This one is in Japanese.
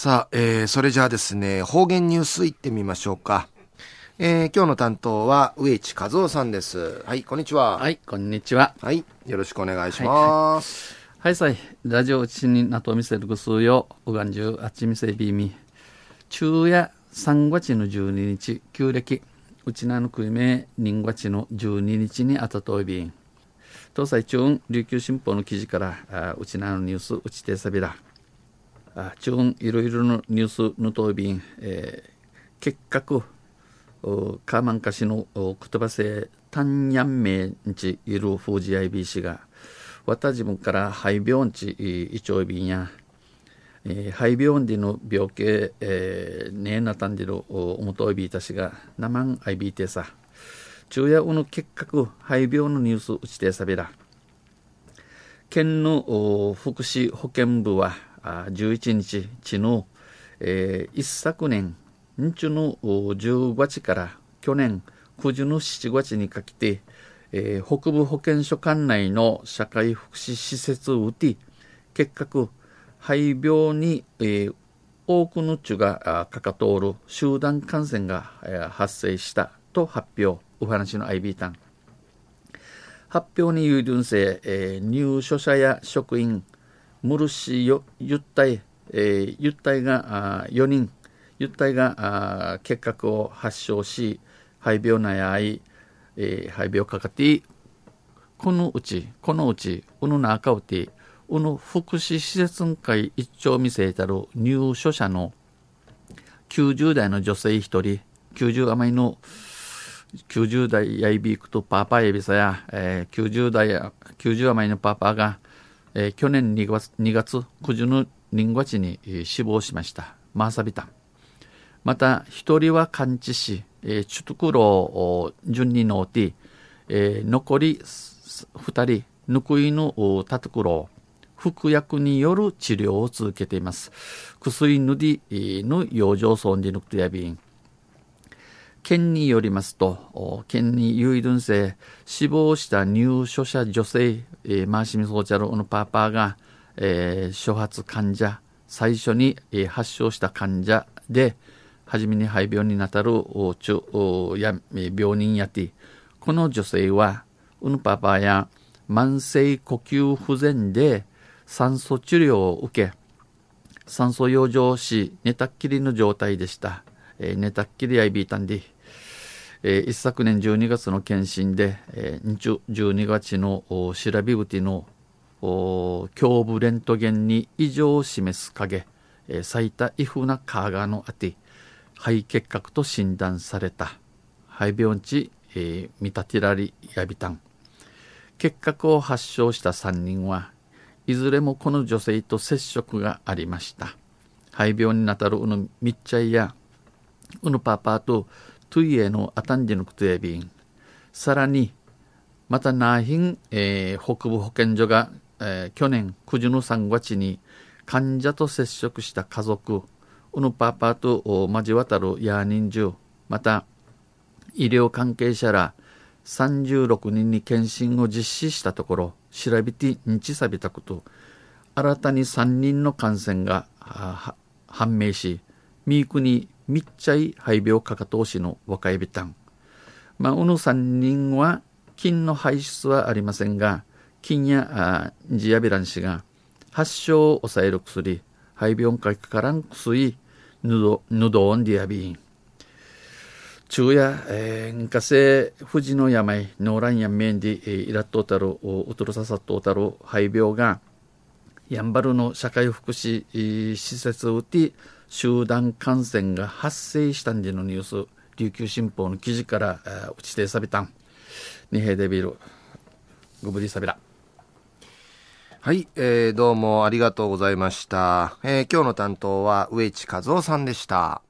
さあ、えー、それじゃあですね、方言ニュースいってみましょうか。えー、今日の担当は植地和夫さんです。はい、こんにちは。はい、こんにちは。はい、よろしくお願いします。はい、はい、ラジオうちになとみせるぐすうよ、うがんじゅうあっちみせびみ。昼夜3月の12日、旧暦、うちなのくいめ、人月の12日にあたといびん。東西中琉球新報の記事から、あうちなのニュース、うちてさびら。あ中いろいろのニュースのとびん、えー、結核カーマンカシの言葉性タンヤンメンチいるフージ IBC が私自分から肺病地胃腸便や、えー、肺病んでの病気、えー、ねえなたんでるおもといびいたしがなまん IB てさ昼夜の結核肺病のニュースうちてさびら県の福祉保健部は11日地の、えー、一昨年日中の10月から去年9時の7月にかけて、えー、北部保健所管内の社会福祉施設を打て結核肺病に、えー、多くの地がかかとおる集団感染が、えー、発生したと発表お話の IB タン。発表に有料性、えー、入所者や職員ムルシユッタイ、えー、ユッタイがあ4人、ユッタイがあ結核を発症し、肺病なやい、えー、肺病かかって、このうち、このうち、うぬなあかうて、うぬ福祉施設会一丁見せたる入所者の90代の女性1人、90余りの90代やいびくとパーパーエビサや、えー、90代や90余りのパパがえー、去年2月 ,2 月9日の人月に、えー、死亡しました。マーサビタン。また、一人は完治し、えー、チュトクロを順にのうて、えー、残り二人、ぬくいのタトクロ服薬による治療を続けています。薬ぬりの養生層にぬくとやびん。県によりますと、県に有意分性、死亡した入所者女性、えー、マーシミソーチャルのパーパーが、えー、初発患者、最初に、えー、発症した患者で、初めに肺病になたるおちょや病人やて、この女性は、うぬパパや慢性呼吸不全で酸素治療を受け、酸素養生し、寝たっきりの状態でした。えー、寝たっきりやいびいたんで、えー、一昨年12月の検診で、えー、12月の調べうての胸部レントゲンに異常を示す影、えー、最多異風なカーガーのあて肺結核と診断された。肺病地、えー、ミタティラリヤビタン結核を発症した3人はいずれもこの女性と接触がありました。肺病になたるうぬみっちゃいやうぬパパとトゥイエのアタンジのクトエビンさらにまたナーヒン、えー、北部保健所が、えー、去年9時の3月に患者と接触した家族うぬパーパと交わたるヤーニンジュまた医療関係者ら36人に検診を実施したところ調べて日さびたこと新たに3人の感染が判明しミークにみっちゃい肺病かかとおしの若いびたん。まあ、うぬ3人は菌の排出はありませんが、菌やジアビラン氏が発症を抑える薬、肺病かからん薬、ヌドヌドオンディアビン。昼夜、えー、火星、富士の病、ノーランやメンディ、えー、イラットータル、ウトロササットータル、肺病が、やんばるの社会福祉施設を打って集団感染が発生したんでのニュース琉球新報の記事から落ちてさびたん。二平デビルグブリサビラはい、えー、どうもありがとうございました、えー、今日の担当は植地和夫さんでした。